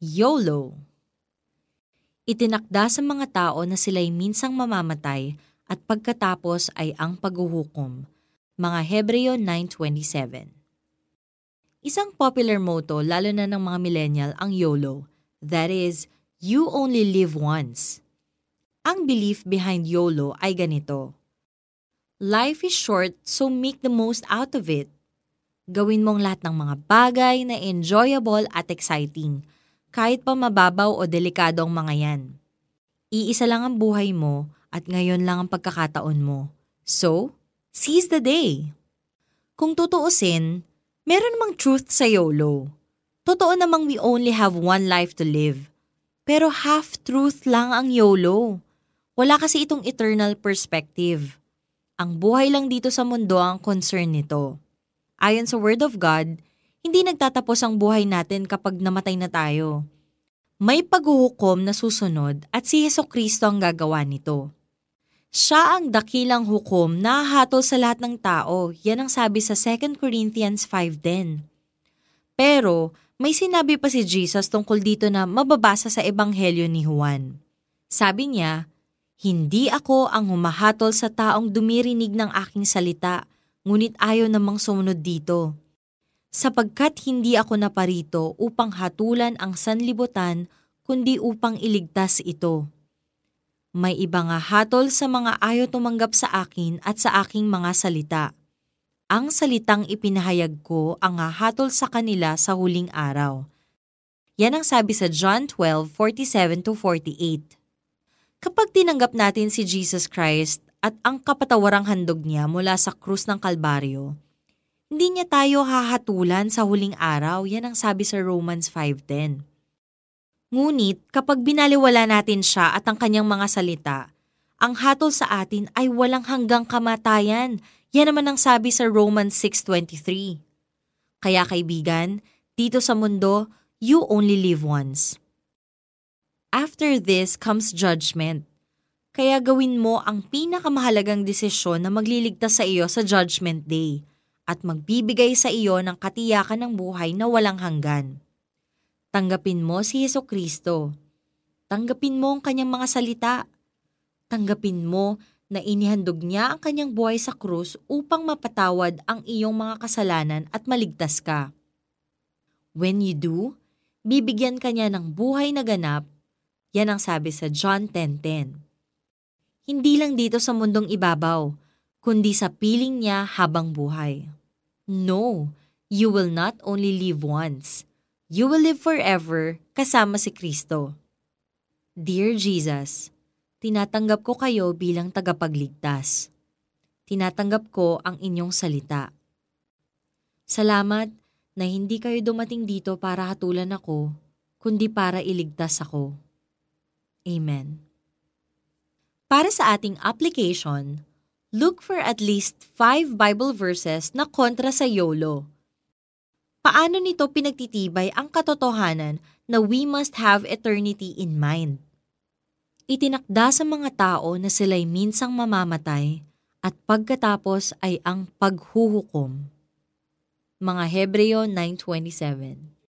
YOLO Itinakda sa mga tao na sila'y minsang mamamatay at pagkatapos ay ang paghuhukom. Mga Hebreo 9.27 Isang popular motto lalo na ng mga millennial ang YOLO. That is, you only live once. Ang belief behind YOLO ay ganito. Life is short so make the most out of it. Gawin mong lahat ng mga bagay na enjoyable at exciting, kahit pa mababaw o delikado ang mga yan. Iisa lang ang buhay mo at ngayon lang ang pagkakataon mo. So, seize the day. Kung tutuusin, meron namang truth sa YOLO. Totoo namang we only have one life to live. Pero half-truth lang ang YOLO. Wala kasi itong eternal perspective. Ang buhay lang dito sa mundo ang concern nito. Ayon sa Word of God, hindi nagtatapos ang buhay natin kapag namatay na tayo. May paghuhukom na susunod at si Heso Kristo ang gagawa nito. Siya ang dakilang hukom na hatol sa lahat ng tao. Yan ang sabi sa 2 Corinthians 5.10. Pero may sinabi pa si Jesus tungkol dito na mababasa sa Ebanghelyo ni Juan. Sabi niya, hindi ako ang humahatol sa taong dumirinig ng aking salita, ngunit ayaw namang sumunod dito. Sapagkat hindi ako naparito upang hatulan ang sanlibutan, kundi upang iligtas ito. May iba nga hatol sa mga ayaw tumanggap sa akin at sa aking mga salita. Ang salitang ipinahayag ko ang hatol sa kanila sa huling araw. Yan ang sabi sa John 12:47-48. Kapag tinanggap natin si Jesus Christ at ang kapatawarang handog niya mula sa krus ng Kalbaryo, hindi niya tayo hahatulan sa huling araw, yan ang sabi sa Romans 5.10. Ngunit kapag binaliwala natin siya at ang kanyang mga salita, ang hatol sa atin ay walang hanggang kamatayan. Yan naman ang sabi sa Romans 6.23. Kaya kaibigan, dito sa mundo, you only live once. After this comes judgment. Kaya gawin mo ang pinakamahalagang desisyon na magliligtas sa iyo sa Judgment Day at magbibigay sa iyo ng katiyakan ng buhay na walang hanggan. Tanggapin mo si Heso Kristo. Tanggapin mo ang kanyang mga salita. Tanggapin mo na inihandog niya ang kanyang buhay sa krus upang mapatawad ang iyong mga kasalanan at maligtas ka. When you do, bibigyan ka niya ng buhay na ganap yan ang sabi sa John 10.10. Hindi lang dito sa mundong ibabaw, kundi sa piling niya habang buhay. No, you will not only live once. You will live forever kasama si Kristo. Dear Jesus, tinatanggap ko kayo bilang tagapagligtas. Tinatanggap ko ang inyong salita. Salamat na hindi kayo dumating dito para hatulan ako, kundi para iligtas ako. Amen. Para sa ating application, look for at least five Bible verses na kontra sa YOLO. Paano nito pinagtitibay ang katotohanan na we must have eternity in mind? Itinakda sa mga tao na sila'y minsang mamamatay at pagkatapos ay ang paghuhukom. Mga Hebreo 9.27